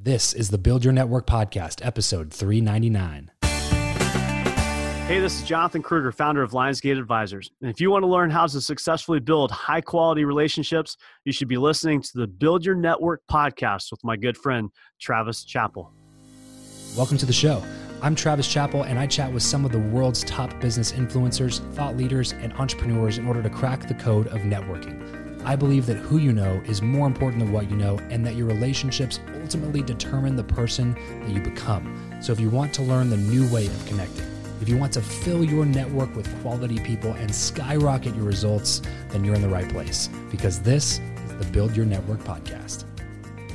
This is the Build Your Network Podcast, episode 399. Hey, this is Jonathan Krueger, founder of Lionsgate Advisors. And if you want to learn how to successfully build high quality relationships, you should be listening to the Build Your Network podcast with my good friend, Travis Chappell. Welcome to the show. I'm Travis Chappell, and I chat with some of the world's top business influencers, thought leaders, and entrepreneurs in order to crack the code of networking. I believe that who you know is more important than what you know, and that your relationships ultimately determine the person that you become. So, if you want to learn the new way of connecting, if you want to fill your network with quality people and skyrocket your results, then you're in the right place because this is the Build Your Network podcast.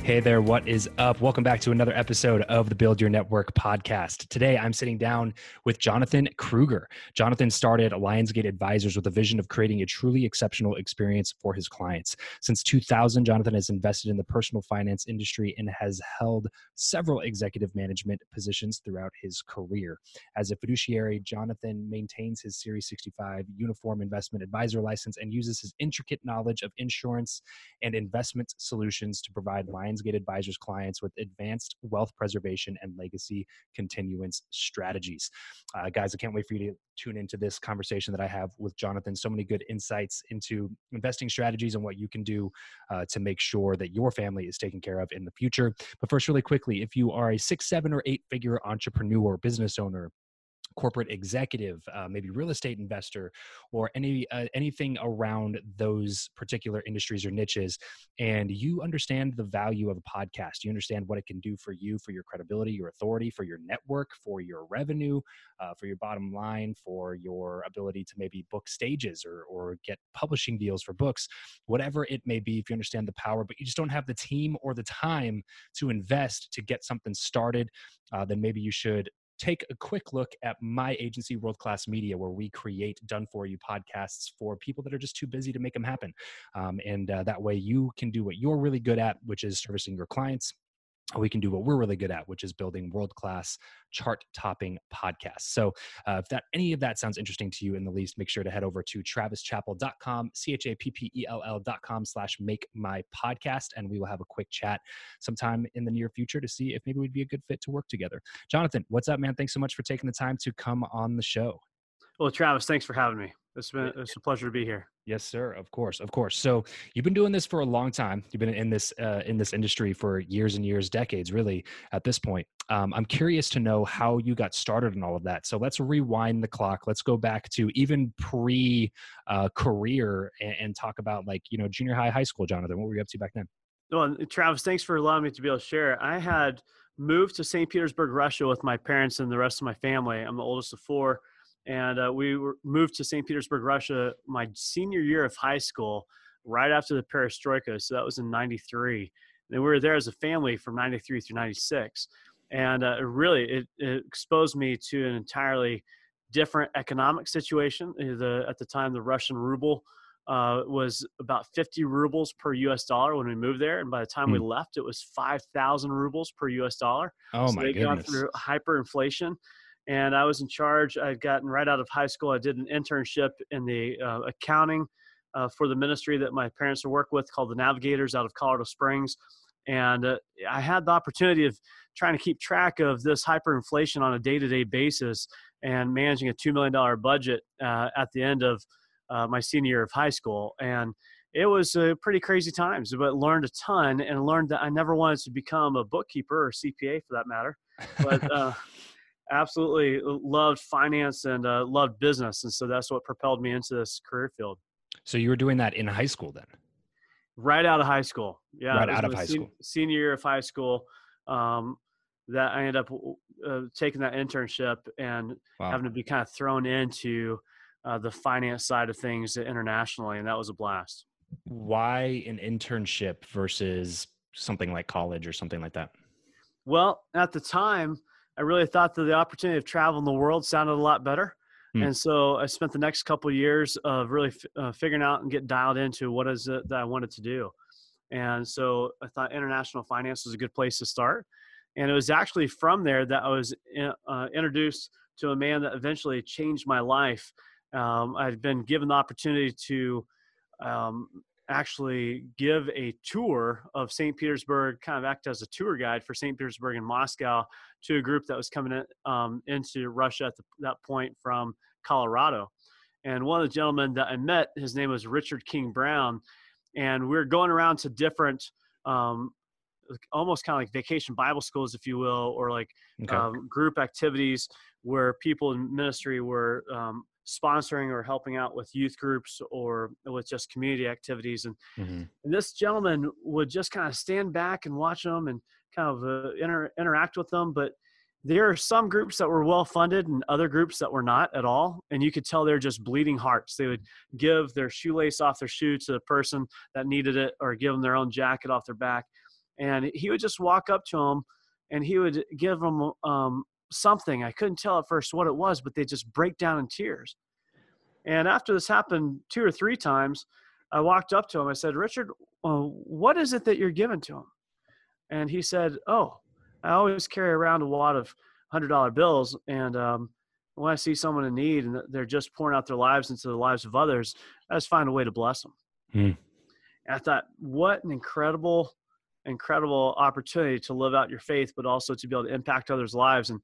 Hey there, what is up? Welcome back to another episode of the Build Your Network podcast. Today, I'm sitting down with Jonathan Krueger. Jonathan started Lionsgate Advisors with a vision of creating a truly exceptional experience for his clients. Since 2000, Jonathan has invested in the personal finance industry and has held several executive management positions throughout his career. As a fiduciary, Jonathan maintains his Series 65 uniform investment advisor license and uses his intricate knowledge of insurance and investment solutions to provide Lions Lionsgate Advisors clients with advanced wealth preservation and legacy continuance strategies. Uh, guys, I can't wait for you to tune into this conversation that I have with Jonathan. So many good insights into investing strategies and what you can do uh, to make sure that your family is taken care of in the future. But first, really quickly, if you are a six, seven, or eight figure entrepreneur, business owner, corporate executive, uh, maybe real estate investor, or any uh, anything around those particular industries or niches, and you understand the value of a podcast. You understand what it can do for you, for your credibility, your authority, for your network, for your revenue, uh, for your bottom line, for your ability to maybe book stages or or get publishing deals for books, whatever it may be. If you understand the power, but you just don't have the team or the time to invest to get something started, uh, then maybe you should take a quick look at my agency, World Class Media, where we create done for you podcasts for people that are just too busy to make them happen. Um, and uh, that way you can do what you're really good at, which is servicing your clients we can do what we're really good at, which is building world class chart topping podcasts. So, uh, if that any of that sounds interesting to you in the least, make sure to head over to travischappell.com, C H A P P E L L.com slash make my podcast, and we will have a quick chat sometime in the near future to see if maybe we'd be a good fit to work together. Jonathan, what's up, man? Thanks so much for taking the time to come on the show. Well, Travis, thanks for having me. It's been it's a pleasure to be here. Yes, sir. Of course, of course. So you've been doing this for a long time. You've been in this uh, in this industry for years and years, decades, really. At this point, um, I'm curious to know how you got started and all of that. So let's rewind the clock. Let's go back to even pre uh, career and, and talk about like you know junior high, high school. Jonathan, what were you up to back then? Well, Travis, thanks for allowing me to be able to share. I had moved to St. Petersburg, Russia, with my parents and the rest of my family. I'm the oldest of four, and uh, we were, moved to St. Petersburg, Russia, my senior year of high school, right after the Perestroika. So that was in '93, and we were there as a family from '93 through '96, and uh, really it, it exposed me to an entirely different economic situation. Uh, the at the time, the Russian ruble uh, was about 50 rubles per US dollar when we moved there. And by the time mm. we hmm. left, it was 5,000 rubles per US dollar. Oh, so my they goodness. gone through hyperinflation. And I was in charge. I'd gotten right out of high school. I did an internship in the uh, accounting uh, for the ministry that my parents work with called the Navigators out of Colorado Springs. And uh, I had the opportunity of trying to keep track of this hyperinflation on a day to day basis and managing a $2 million budget uh, at the end of uh, my senior year of high school. And it was uh, pretty crazy times, but learned a ton and learned that I never wanted to become a bookkeeper or CPA for that matter. But uh, absolutely loved finance and uh, loved business. And so that's what propelled me into this career field. So you were doing that in high school then? Right out of high school. Yeah. Right out of high sen- school. Senior year of high school. Um, that I ended up uh, taking that internship and wow. having to be kind of thrown into uh, the finance side of things internationally, and that was a blast. Why an internship versus something like college or something like that? Well, at the time, I really thought that the opportunity of traveling the world sounded a lot better. Mm. And so I spent the next couple of years of really f- uh, figuring out and getting dialed into what is it that I wanted to do. And so I thought international finance was a good place to start. And it was actually from there that I was in, uh, introduced to a man that eventually changed my life um, I'd been given the opportunity to um, actually give a tour of St. Petersburg, kind of act as a tour guide for St. Petersburg and Moscow to a group that was coming in, um, into Russia at the, that point from Colorado. And one of the gentlemen that I met, his name was Richard King Brown, and we were going around to different, um, almost kind of like vacation Bible schools, if you will, or like okay. um, group activities where people in ministry were um, sponsoring or helping out with youth groups or with just community activities. And, mm-hmm. and this gentleman would just kind of stand back and watch them and kind of uh, inter- interact with them. But there are some groups that were well funded and other groups that were not at all. And you could tell they're just bleeding hearts. They would give their shoelace off their shoe to the person that needed it or give them their own jacket off their back. And he would just walk up to them and he would give them um, something. I couldn't tell at first what it was, but they just break down in tears. And after this happened two or three times, I walked up to him. I said, Richard, uh, what is it that you're giving to him? And he said, Oh, I always carry around a wad of $100 bills. And um, when I see someone in need and they're just pouring out their lives into the lives of others, I just find a way to bless them. Hmm. I thought, what an incredible, incredible opportunity to live out your faith, but also to be able to impact others' lives. And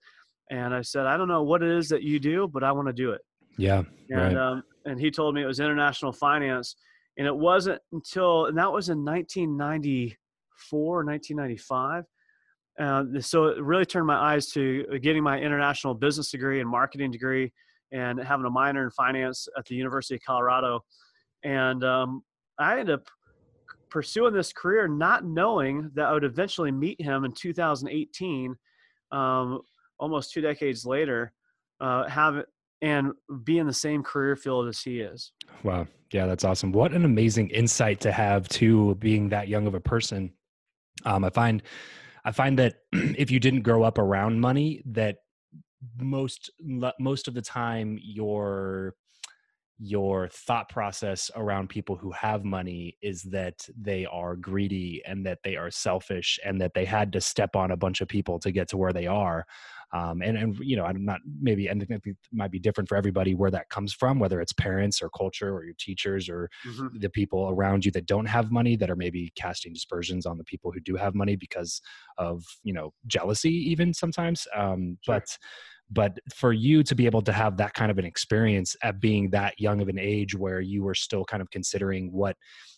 and I said, I don't know what it is that you do, but I want to do it. Yeah. And right. um, and he told me it was international finance, and it wasn't until and that was in 1994, 1995. Uh, so it really turned my eyes to getting my international business degree and marketing degree, and having a minor in finance at the University of Colorado. And um, I ended up pursuing this career, not knowing that I would eventually meet him in 2018, um, almost two decades later. Uh, have and be in the same career field as he is. Wow. Yeah, that's awesome. What an amazing insight to have to being that young of a person. Um, I find I find that if you didn't grow up around money, that most most of the time your your thought process around people who have money is that they are greedy and that they are selfish and that they had to step on a bunch of people to get to where they are um, and and you know i'm not maybe and it might be different for everybody where that comes from whether it's parents or culture or your teachers or mm-hmm. the people around you that don't have money that are maybe casting dispersions on the people who do have money because of you know jealousy even sometimes um, sure. but but for you to be able to have that kind of an experience at being that young of an age where you were still kind of considering what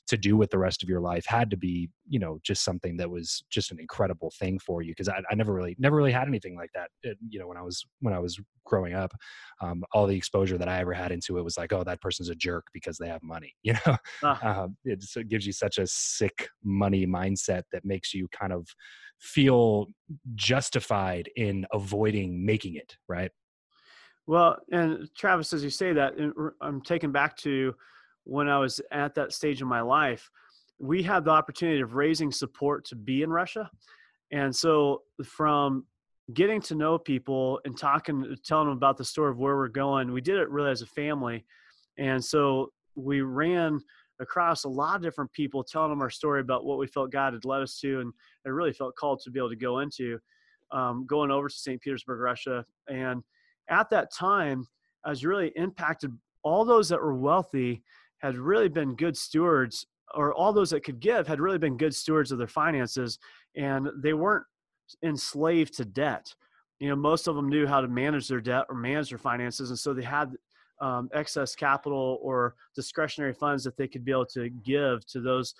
to do with the rest of your life had to be you know just something that was just an incredible thing for you because I, I, never really never really had anything like that it, you know when i was when i was growing up. Um, all the exposure that i ever had into it was like oh that person's a jerk because they have money you know? Uh. it, just, it gives you such a sick money mindset that makes you kind of feel justified in avoiding making it right? Well and travis as you say that i'm taken back to when I was at that stage in my life, we had the opportunity of raising support to be in Russia. And so from getting to know people and talking, telling them about the story of where we're going, we did it really as a family. And so we ran across a lot of different people telling them our story about what we felt God had led us to and I really felt called to be able to go into um, going over to St. Petersburg, Russia. And at that time, I was really impacted. All those that were wealthy had really been good stewards or all those that could give had really been good stewards of their finances and they weren't enslaved to debt you know most of them knew how to manage their debt or manage their finances and so they had um, excess capital or discretionary funds that they could be able to give to those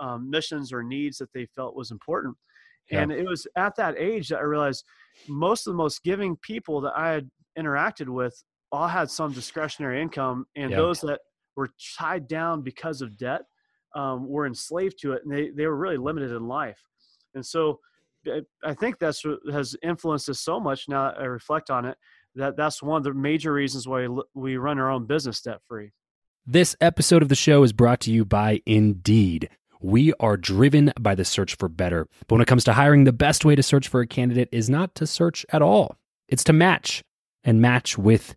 um, missions or needs that they felt was important yeah. and it was at that age that i realized most of the most giving people that i had interacted with all had some discretionary income and yeah. those that were tied down because of debt, um, were enslaved to it, and they, they were really limited in life. And so I think that's has influenced us so much now that I reflect on it that that's one of the major reasons why we run our own business debt free. This episode of the show is brought to you by Indeed. We are driven by the search for better. But when it comes to hiring, the best way to search for a candidate is not to search at all, it's to match and match with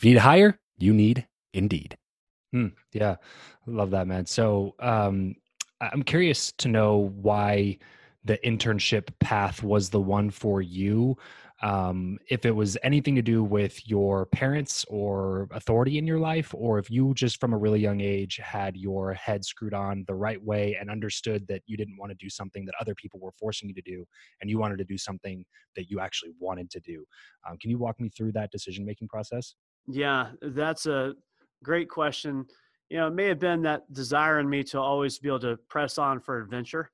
If you need to hire, you need Indeed. Hmm, yeah, love that, man. So um, I'm curious to know why the internship path was the one for you um, if it was anything to do with your parents or authority in your life, or if you just from a really young age had your head screwed on the right way and understood that you didn't want to do something that other people were forcing you to do, and you wanted to do something that you actually wanted to do. Um, can you walk me through that decision making process? Yeah, that's a great question. You know, it may have been that desire in me to always be able to press on for adventure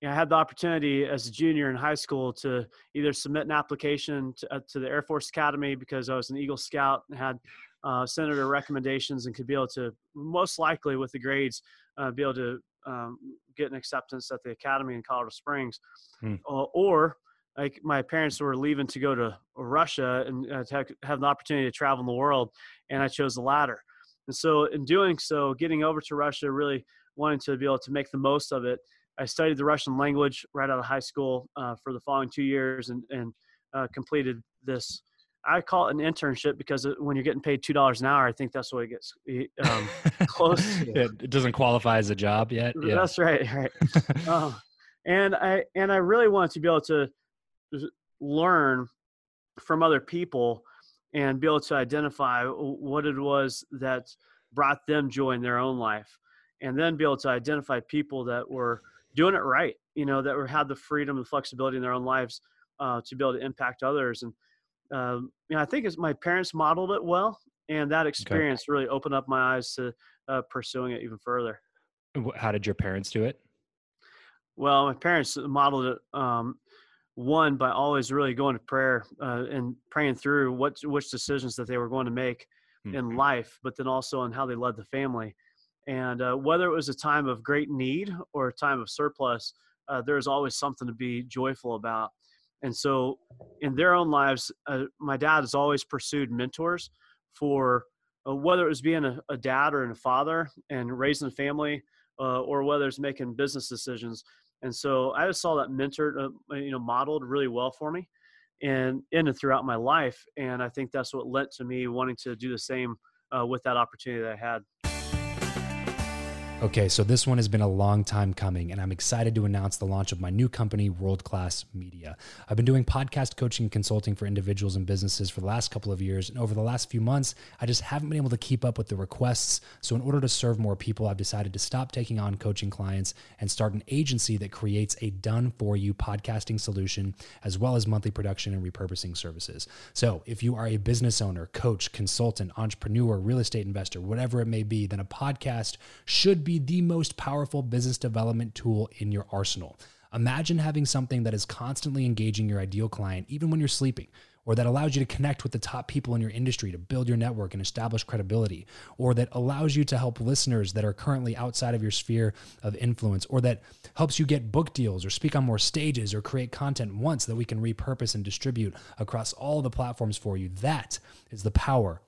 you know, I had the opportunity as a junior in high school to either submit an application to, uh, to the Air Force Academy because I was an Eagle Scout and had uh, senator recommendations and could be able to most likely with the grades uh, be able to um, get an acceptance at the academy in Colorado Springs, hmm. or like my parents were leaving to go to Russia and uh, to have the opportunity to travel in the world, and I chose the latter. And so, in doing so, getting over to Russia, really wanting to be able to make the most of it I studied the Russian language right out of high school uh, for the following two years and, and uh, completed this I call it an internship because when you're getting paid two dollars an hour, I think that's what it gets um, close. To. It doesn't qualify as a job yet. Yeah. That's right, right. um, and I and I really wanted to be able to learn from other people and be able to identify what it was that brought them joy in their own life, and then be able to identify people that were doing it right. You know, that were had the freedom and flexibility in their own lives uh, to be able to impact others and um, you know, I think it's my parents modeled it well, and that experience okay. really opened up my eyes to uh, pursuing it even further. How did your parents do it? Well, my parents modeled it um, one by always really going to prayer uh, and praying through what which decisions that they were going to make mm-hmm. in life, but then also on how they led the family. And uh, whether it was a time of great need or a time of surplus, uh, there was always something to be joyful about. And so, in their own lives, uh, my dad has always pursued mentors for uh, whether it was being a, a, dad or a father and raising a family, uh, or whether it's making business decisions. And so, I just saw that mentored, uh, you know, modeled really well for me, and in and throughout my life. And I think that's what led to me wanting to do the same uh, with that opportunity that I had. Okay, so this one has been a long time coming, and I'm excited to announce the launch of my new company, World Class Media. I've been doing podcast coaching and consulting for individuals and businesses for the last couple of years, and over the last few months, I just haven't been able to keep up with the requests. So, in order to serve more people, I've decided to stop taking on coaching clients and start an agency that creates a done for you podcasting solution, as well as monthly production and repurposing services. So, if you are a business owner, coach, consultant, entrepreneur, real estate investor, whatever it may be, then a podcast should be the most powerful business development tool in your arsenal. Imagine having something that is constantly engaging your ideal client, even when you're sleeping, or that allows you to connect with the top people in your industry to build your network and establish credibility, or that allows you to help listeners that are currently outside of your sphere of influence, or that helps you get book deals or speak on more stages or create content once that we can repurpose and distribute across all the platforms for you. That is the power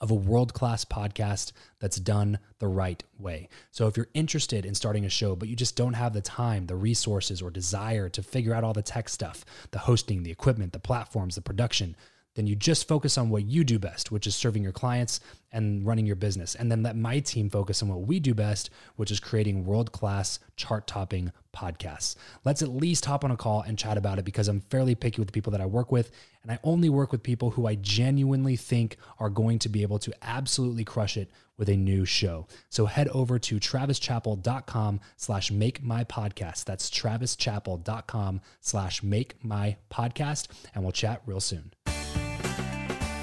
of a world class podcast that's done the right way. So, if you're interested in starting a show, but you just don't have the time, the resources, or desire to figure out all the tech stuff the hosting, the equipment, the platforms, the production then you just focus on what you do best, which is serving your clients and running your business. And then let my team focus on what we do best, which is creating world class chart topping podcasts. Let's at least hop on a call and chat about it because I'm fairly picky with the people that I work with. And I only work with people who I genuinely think are going to be able to absolutely crush it with a new show. So head over to travischappell.com slash make my podcast. That's travischappell.com slash make my podcast. And we'll chat real soon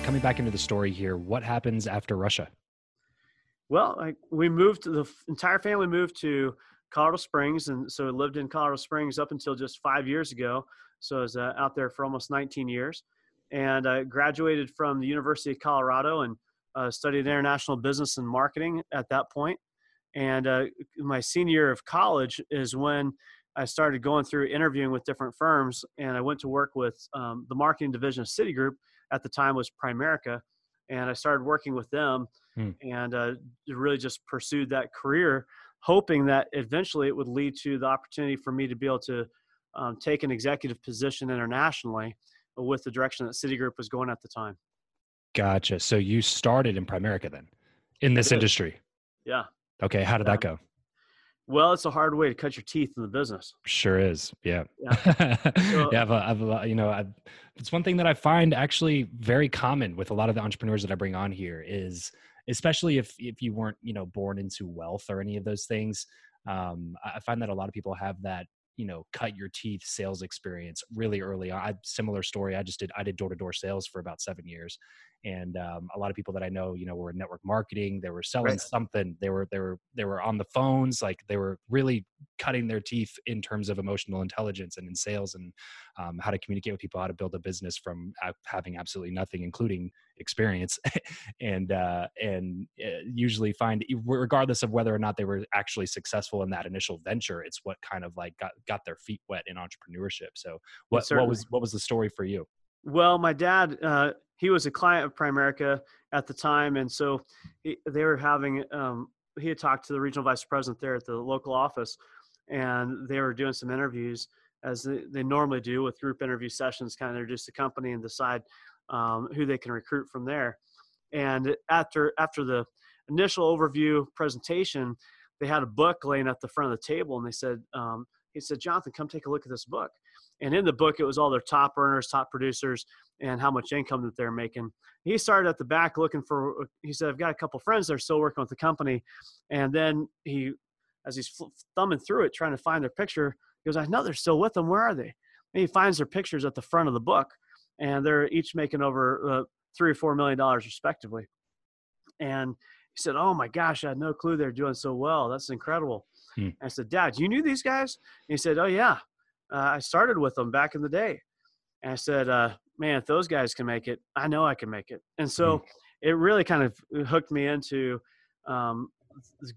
coming back into the story here, what happens after Russia? Well, I, we moved, the entire family moved to Colorado Springs. And so we lived in Colorado Springs up until just five years ago. So I was uh, out there for almost 19 years. And I graduated from the University of Colorado and uh, studied international business and marketing at that point. And uh, my senior year of college is when I started going through interviewing with different firms. And I went to work with um, the marketing division of Citigroup at the time was Primerica, and I started working with them hmm. and uh, really just pursued that career, hoping that eventually it would lead to the opportunity for me to be able to um, take an executive position internationally with the direction that Citigroup was going at the time. Gotcha. So you started in Primerica then, in this industry. Yeah. Okay. How did yeah. that go? Well, it's a hard way to cut your teeth in the business. Sure is. Yeah. Yeah. So, yeah I've, I've, you know, I've, it's one thing that I find actually very common with a lot of the entrepreneurs that I bring on here is, especially if if you weren't, you know, born into wealth or any of those things. Um, I find that a lot of people have that you know cut your teeth sales experience really early on I, similar story i just did i did door-to-door sales for about seven years and um, a lot of people that I know, you know, were in network marketing. They were selling right. something. They were they were they were on the phones. Like they were really cutting their teeth in terms of emotional intelligence and in sales and um, how to communicate with people, how to build a business from having absolutely nothing, including experience, and uh, and uh, usually find regardless of whether or not they were actually successful in that initial venture, it's what kind of like got got their feet wet in entrepreneurship. So what what was what was the story for you? Well, my dad, uh, he was a client of Primerica at the time, and so he, they were having. Um, he had talked to the regional vice president there at the local office, and they were doing some interviews as they, they normally do with group interview sessions, kind of introduce the company and decide um, who they can recruit from there. And after after the initial overview presentation, they had a book laying at the front of the table, and they said, um, "He said, Jonathan, come take a look at this book." And in the book, it was all their top earners, top producers, and how much income that they're making. He started at the back looking for. He said, "I've got a couple friends that are still working with the company," and then he, as he's thumbing through it, trying to find their picture, he goes, "I know they're still with them. Where are they?" And he finds their pictures at the front of the book, and they're each making over uh, three or four million dollars respectively. And he said, "Oh my gosh, I had no clue they're doing so well. That's incredible." Hmm. I said, "Dad, you knew these guys?" And he said, "Oh yeah, uh, I started with them back in the day." And I said, uh, "Man, if those guys can make it, I know I can make it." And so hmm. it really kind of hooked me into um,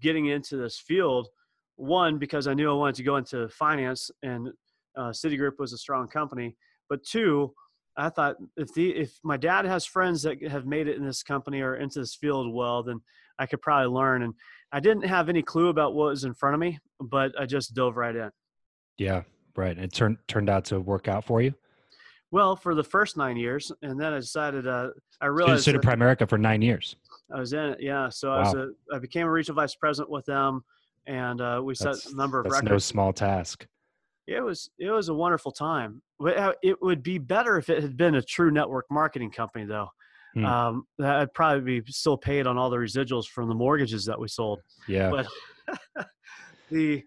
getting into this field. One, because I knew I wanted to go into finance, and uh, Citigroup was a strong company. But two, I thought if the if my dad has friends that have made it in this company or into this field well, then I could probably learn. And I didn't have any clue about what was in front of me, but I just dove right in. Yeah, right. And It turned turned out to work out for you. Well, for the first nine years, and then I decided uh, I realized. So you at Primerica for nine years. I was in it, yeah. So wow. I was a, I became a regional vice president with them, and uh, we set a number of that's records. no small task. It was it was a wonderful time. Uh, it would be better if it had been a true network marketing company, though. Hmm. Um, I'd probably be still paid on all the residuals from the mortgages that we sold. Yeah. But the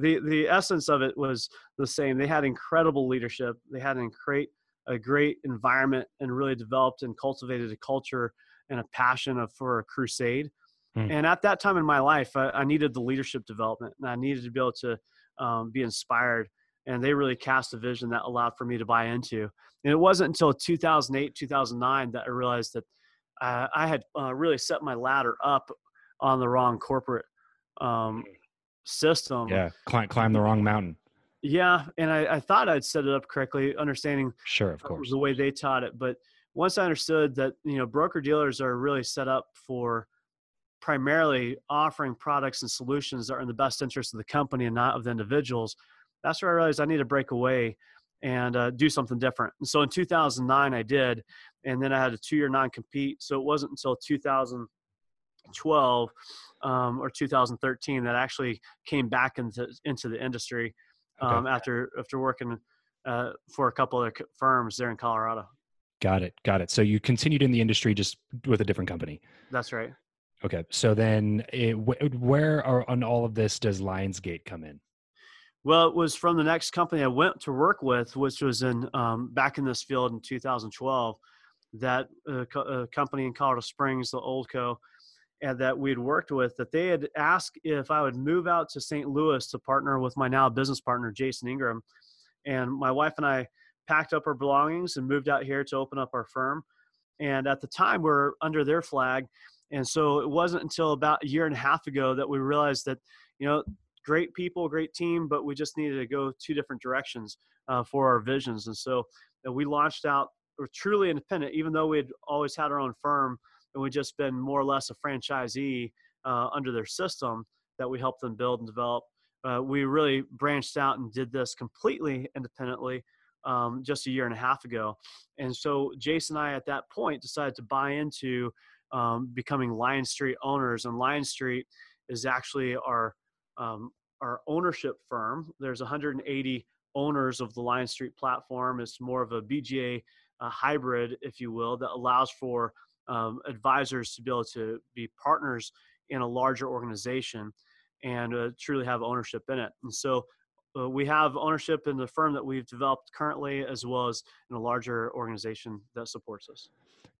the the essence of it was the same. They had incredible leadership. They had a great a great environment and really developed and cultivated a culture and a passion of, for a crusade. Hmm. And at that time in my life, I, I, needed the leadership development, and I needed to be able to um, be inspired. And they really cast a vision that allowed for me to buy into. And it wasn't until 2008, 2009 that I realized that uh, I had uh, really set my ladder up on the wrong corporate um, system. Yeah, climb, climb the wrong mountain. Yeah, and I, I, thought I'd set it up correctly, understanding sure, of course, the way they taught it. But once I understood that you know broker dealers are really set up for primarily offering products and solutions that are in the best interest of the company and not of the individuals, that's where I realized I need to break away and uh, do something different. And so in 2009, I did, and then I had a two-year non-compete. So it wasn't until 2012 um, or 2013 that actually came back into into the industry um, okay. after after working uh, for a couple of firms there in Colorado. Got it. Got it. So you continued in the industry just with a different company. That's right. Okay. So then, it, where are, on all of this does Lionsgate come in? Well, it was from the next company I went to work with, which was in um, back in this field in 2012. That uh, co- uh, company in Colorado Springs, the Oldco, and that we'd worked with, that they had asked if I would move out to St. Louis to partner with my now business partner, Jason Ingram. And my wife and I packed up our belongings and moved out here to open up our firm. And at the time, we we're under their flag. And so it wasn't until about a year and a half ago that we realized that, you know, great people, great team, but we just needed to go two different directions uh, for our visions. And so uh, we launched out, we're truly independent, even though we had always had our own firm and we just been more or less a franchisee uh, under their system that we helped them build and develop. Uh, we really branched out and did this completely independently um, just a year and a half ago. And so Jason and I at that point decided to buy into um, becoming Lion Street owners. And Lion Street is actually our um, our ownership firm. There's 180 owners of the Lion Street platform. It's more of a BGA uh, hybrid, if you will, that allows for um, advisors to be able to be partners in a larger organization and uh, truly have ownership in it. And so uh, we have ownership in the firm that we've developed currently, as well as in a larger organization that supports us.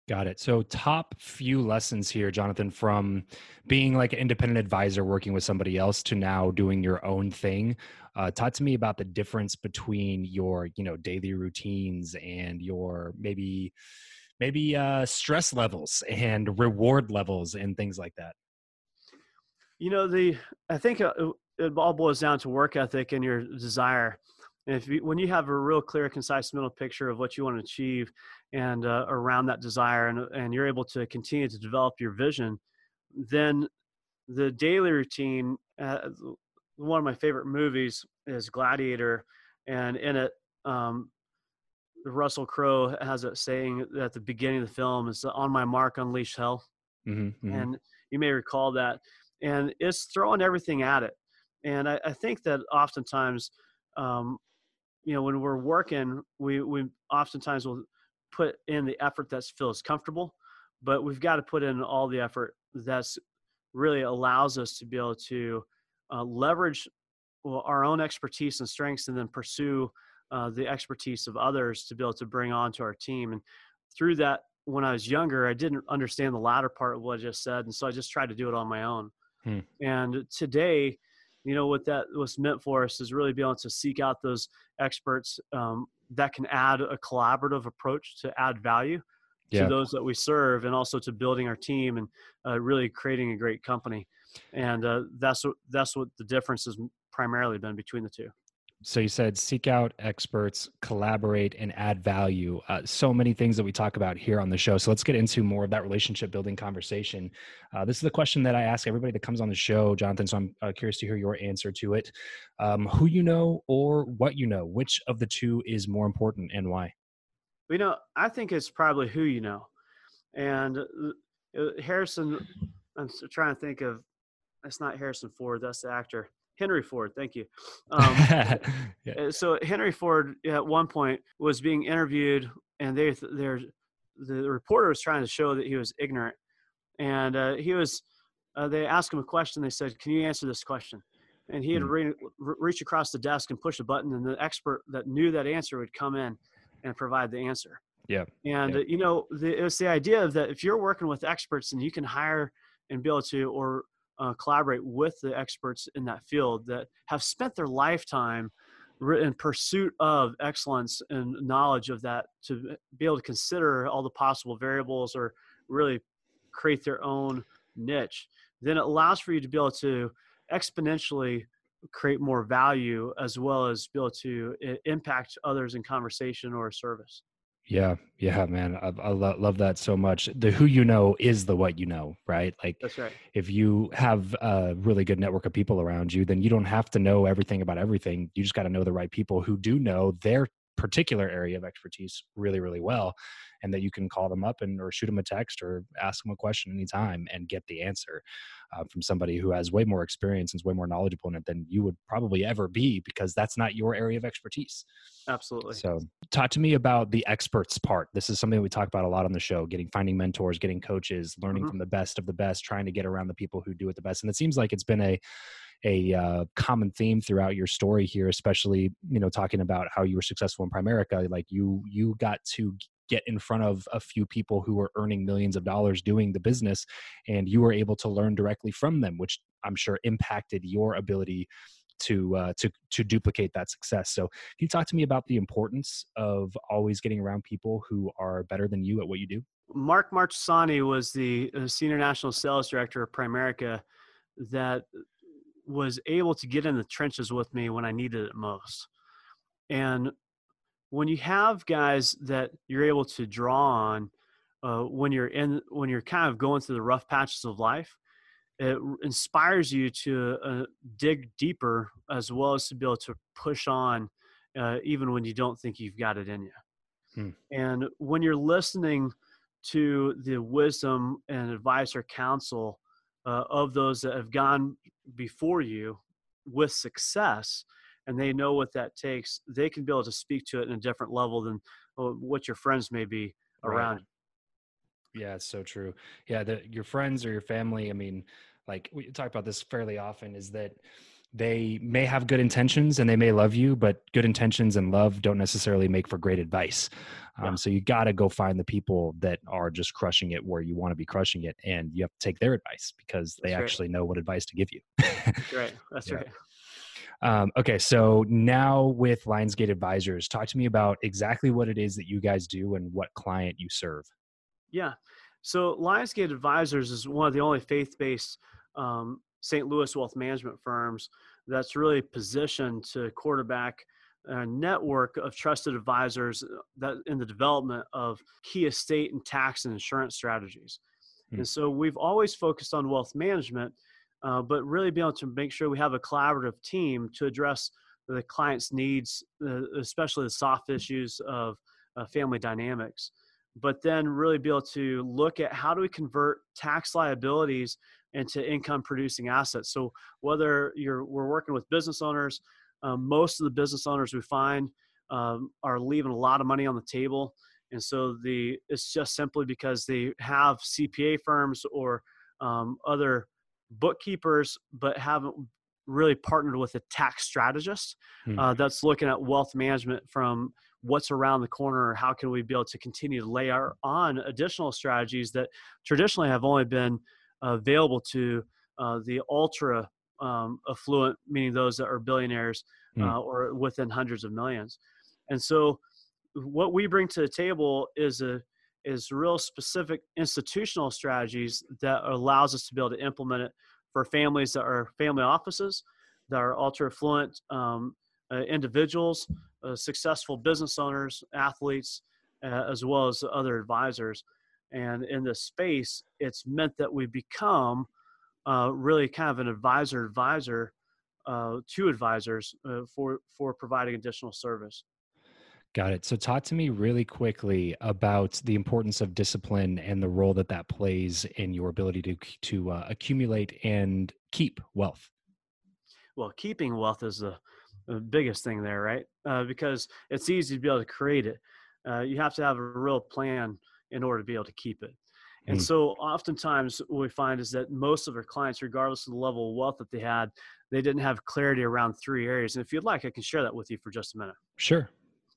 Got it. So, top few lessons here, Jonathan, from being like an independent advisor working with somebody else to now doing your own thing. Uh, talk to me about the difference between your, you know, daily routines and your maybe, maybe uh, stress levels and reward levels and things like that. You know, the I think uh, it all boils down to work ethic and your desire. And if you, when you have a real clear, concise mental picture of what you want to achieve, and uh, around that desire, and and you're able to continue to develop your vision, then the daily routine. Uh, one of my favorite movies is Gladiator, and in it, um, Russell Crowe has a saying at the beginning of the film is on my mark, unleash hell. Mm-hmm, mm-hmm. And you may recall that. And it's throwing everything at it. And I, I think that oftentimes, um, you know, when we're working, we, we oftentimes will put in the effort that feels comfortable, but we've got to put in all the effort that's really allows us to be able to uh, leverage our own expertise and strengths and then pursue uh, the expertise of others to be able to bring on to our team. And through that, when I was younger, I didn't understand the latter part of what I just said. And so I just tried to do it on my own. Hmm. And today, you know, what that was meant for us is really be able to seek out those experts um, that can add a collaborative approach to add value yeah. to those that we serve and also to building our team and uh, really creating a great company. And uh, that's what, that's what the difference has primarily been between the two so you said seek out experts collaborate and add value. Uh, so many things that we talk about here on the show. So let's get into more of that relationship building conversation. Uh, this is the question that i ask everybody that comes on the show jonathan so i'm uh, curious to hear your answer to it. Um, who you know or what you know which of the two is more important and why? You know i think it's probably who you know. And uh, uh, harrison i'm trying to think of that's not harrison ford that's the actor Henry Ford, thank you. Um, yeah. Uh, so Henry Ford at one point was being interviewed, and they they the reporter was trying to show that he was ignorant, and uh, he was. Uh, they asked him a question. They said, "Can you answer this question?" And he had hmm. re- reach across the desk and pushed a button, and the expert that knew that answer would come in and provide the answer. Yeah. And yeah. Uh, you know, the, it was the idea of that if you're working with experts and you can hire and be able to, or uh, collaborate with the experts in that field that have spent their lifetime in pursuit of excellence and knowledge of that to be able to consider all the possible variables or really create their own niche then it allows for you to be able to exponentially create more value as well as be able to impact others in conversation or service yeah, yeah, man, I, I lo- love that so much. The who you know is the what you know, right? Like, that's right. If you have a really good network of people around you, then you don't have to know everything about everything. You just got to know the right people who do know their particular area of expertise really, really well, and that you can call them up and or shoot them a text or ask them a question anytime and get the answer uh, from somebody who has way more experience and is way more knowledgeable in it than you would probably ever be because that's not your area of expertise. Absolutely. So, talk to me about the experts part. This is something that we talk about a lot on the show: getting, finding mentors, getting coaches, learning mm-hmm. from the best of the best, trying to get around the people who do it the best. And it seems like it's been a a uh, common theme throughout your story here, especially you know talking about how you were successful in Primerica. Like you you got to get in front of a few people who were earning millions of dollars doing the business and you were able to learn directly from them which i'm sure impacted your ability to uh, to to duplicate that success so can you talk to me about the importance of always getting around people who are better than you at what you do mark marchesani was the uh, senior national sales director of primerica that was able to get in the trenches with me when i needed it most and when you have guys that you're able to draw on uh, when you're in when you're kind of going through the rough patches of life it inspires you to uh, dig deeper as well as to be able to push on uh, even when you don't think you've got it in you hmm. and when you're listening to the wisdom and advice or counsel uh, of those that have gone before you with success and they know what that takes, they can be able to speak to it in a different level than uh, what your friends may be around. Right. Yeah, it's so true. Yeah, the, your friends or your family. I mean, like we talk about this fairly often, is that they may have good intentions and they may love you, but good intentions and love don't necessarily make for great advice. Um, yeah. So you got to go find the people that are just crushing it where you want to be crushing it, and you have to take their advice because they That's actually right. know what advice to give you. That's right. That's yeah. right. Um, okay, so now with Lionsgate Advisors, talk to me about exactly what it is that you guys do and what client you serve. Yeah, so Lionsgate Advisors is one of the only faith-based um, St. Louis wealth management firms that's really positioned to quarterback a network of trusted advisors uh, that in the development of key estate and tax and insurance strategies. Hmm. And so we've always focused on wealth management uh, but really be able to make sure we have a collaborative team to address the client's needs, uh, especially the soft issues of uh, family dynamics but then really be able to look at how do we convert tax liabilities into income producing assets so whether you're we're working with business owners um, most of the business owners we find um, are leaving a lot of money on the table and so the it's just simply because they have cpa firms or um, other bookkeepers but haven't really partnered with a tax strategist hmm. uh, that's looking at wealth management from what's around the corner how can we be able to continue to layer on additional strategies that traditionally have only been available to uh, the ultra um, affluent meaning those that are billionaires uh, or within hundreds of millions and so what we bring to the table is a is real specific institutional strategies that allows us to be able to implement it for families that are family offices, that are ultra affluent um, uh, individuals, uh, successful business owners, athletes, uh, as well as other advisors. And in this space, it's meant that we become uh, really kind of an advisor advisor uh, to advisors uh, for for providing additional service. Got it. So, talk to me really quickly about the importance of discipline and the role that that plays in your ability to to uh, accumulate and keep wealth. Well, keeping wealth is the, the biggest thing there, right? Uh, because it's easy to be able to create it. Uh, you have to have a real plan in order to be able to keep it. And mm. so, oftentimes, what we find is that most of our clients, regardless of the level of wealth that they had, they didn't have clarity around three areas. And if you'd like, I can share that with you for just a minute. Sure.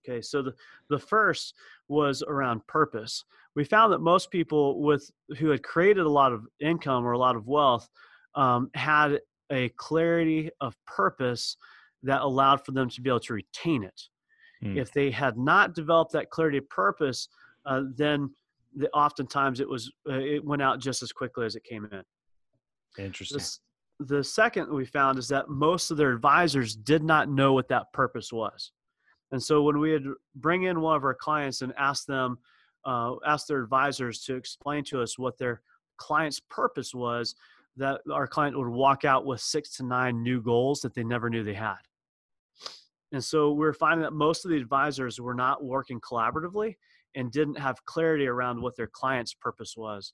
Okay, so the, the first was around purpose. We found that most people with who had created a lot of income or a lot of wealth um, had a clarity of purpose that allowed for them to be able to retain it. Hmm. If they had not developed that clarity of purpose, uh, then the, oftentimes it was uh, it went out just as quickly as it came in. Interesting. the second we found is that most of their advisors did not know what that purpose was. And so when we would bring in one of our clients and ask them, uh, ask their advisors to explain to us what their client's purpose was, that our client would walk out with six to nine new goals that they never knew they had. And so we're finding that most of the advisors were not working collaboratively and didn't have clarity around what their client's purpose was.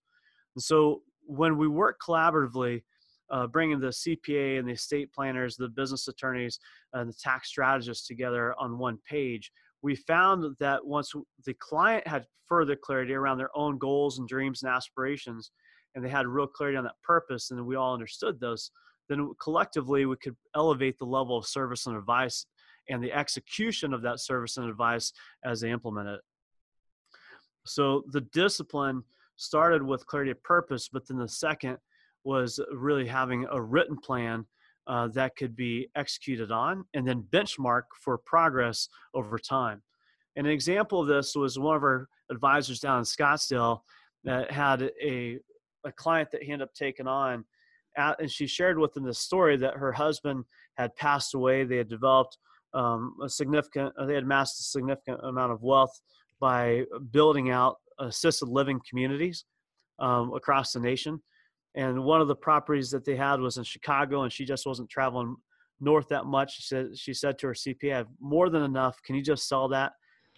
And so when we work collaboratively, uh, bringing the CPA and the estate planners, the business attorneys, and the tax strategists together on one page, we found that once the client had further clarity around their own goals and dreams and aspirations, and they had real clarity on that purpose, and we all understood those, then collectively we could elevate the level of service and advice and the execution of that service and advice as they implement it. So the discipline started with clarity of purpose, but then the second was really having a written plan uh, that could be executed on and then benchmark for progress over time. And an example of this was one of our advisors down in Scottsdale that had a, a client that he ended up taking on. At, and she shared with him the story that her husband had passed away. They had developed um, a significant, they had amassed a significant amount of wealth by building out assisted living communities um, across the nation and one of the properties that they had was in Chicago, and she just wasn't traveling north that much. She said she said to her CPA, "I have more than enough. Can you just sell that?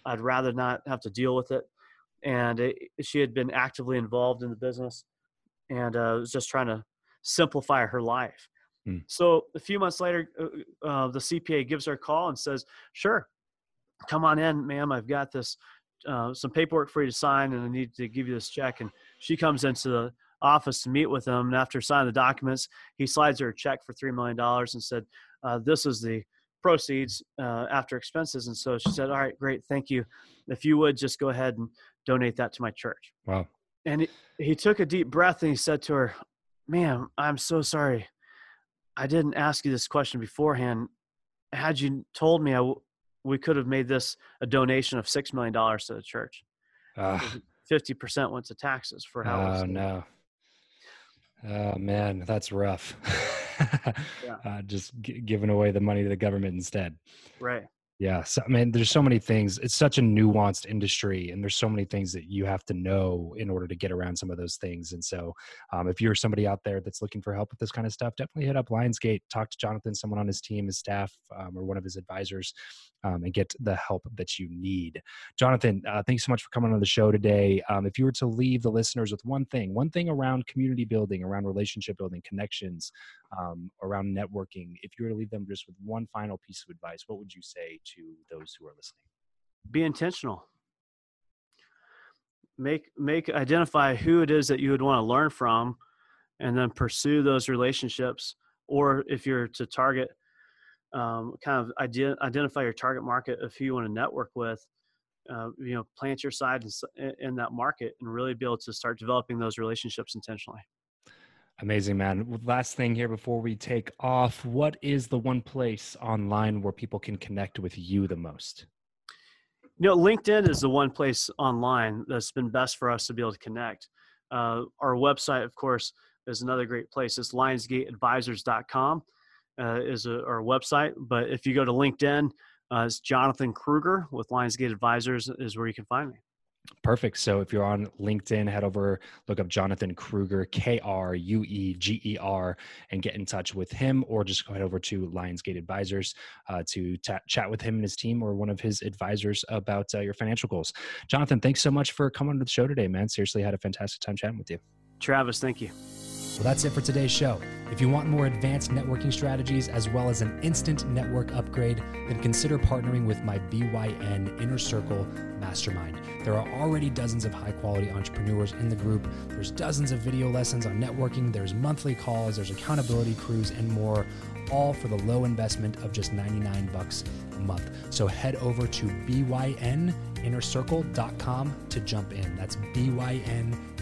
I'd rather not have to deal with it." And it, she had been actively involved in the business, and uh, was just trying to simplify her life. Hmm. So a few months later, uh, uh the CPA gives her a call and says, "Sure, come on in, ma'am. I've got this." Uh, some paperwork for you to sign, and I need to give you this check. And she comes into the office to meet with him. And after signing the documents, he slides her a check for $3 million and said, uh, This is the proceeds uh, after expenses. And so she said, All right, great. Thank you. If you would just go ahead and donate that to my church. Wow. And he, he took a deep breath and he said to her, Ma'am, I'm so sorry. I didn't ask you this question beforehand. Had you told me, I w- we could have made this a donation of $6 million to the church. Uh, 50% went to taxes for how. Oh, no. Oh man, that's rough. yeah. uh, just g- giving away the money to the government instead. Right. Yeah, so, I mean, there's so many things. It's such a nuanced industry, and there's so many things that you have to know in order to get around some of those things. And so, um, if you're somebody out there that's looking for help with this kind of stuff, definitely hit up Lionsgate, talk to Jonathan, someone on his team, his staff, um, or one of his advisors, um, and get the help that you need. Jonathan, uh, thanks so much for coming on the show today. Um, if you were to leave the listeners with one thing, one thing around community building, around relationship building, connections, um, around networking, if you were to leave them just with one final piece of advice, what would you say? to those who are listening? Be intentional. Make make identify who it is that you would want to learn from, and then pursue those relationships. Or if you're to target, um, kind of identify your target market of who you want to network with. Uh, you know, plant your side in, in that market and really be able to start developing those relationships intentionally. Amazing, man. Last thing here before we take off, what is the one place online where people can connect with you the most? You know, LinkedIn is the one place online that's been best for us to be able to connect. Uh, our website, of course, is another great place. It's lionsgateadvisors.com uh, is a, our website. But if you go to LinkedIn, uh, it's Jonathan Krueger with Lionsgate Advisors is where you can find me. Perfect. So if you're on LinkedIn, head over, look up Jonathan Krueger, K R U E G E R, and get in touch with him, or just go head over to Lionsgate Advisors uh, to t- chat with him and his team or one of his advisors about uh, your financial goals. Jonathan, thanks so much for coming to the show today, man. Seriously, had a fantastic time chatting with you. Travis, thank you. Well, that's it for today's show. If you want more advanced networking strategies as well as an instant network upgrade, then consider partnering with my BYN Inner Circle Mastermind. There are already dozens of high quality entrepreneurs in the group. There's dozens of video lessons on networking, there's monthly calls, there's accountability crews, and more, all for the low investment of just 99 bucks a month. So head over to byninnercircle.com to jump in. That's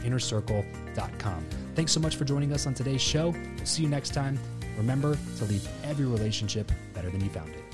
byninnercircle.com. Thanks so much for joining us on today's show. We'll see you next time. Remember to leave every relationship better than you found it.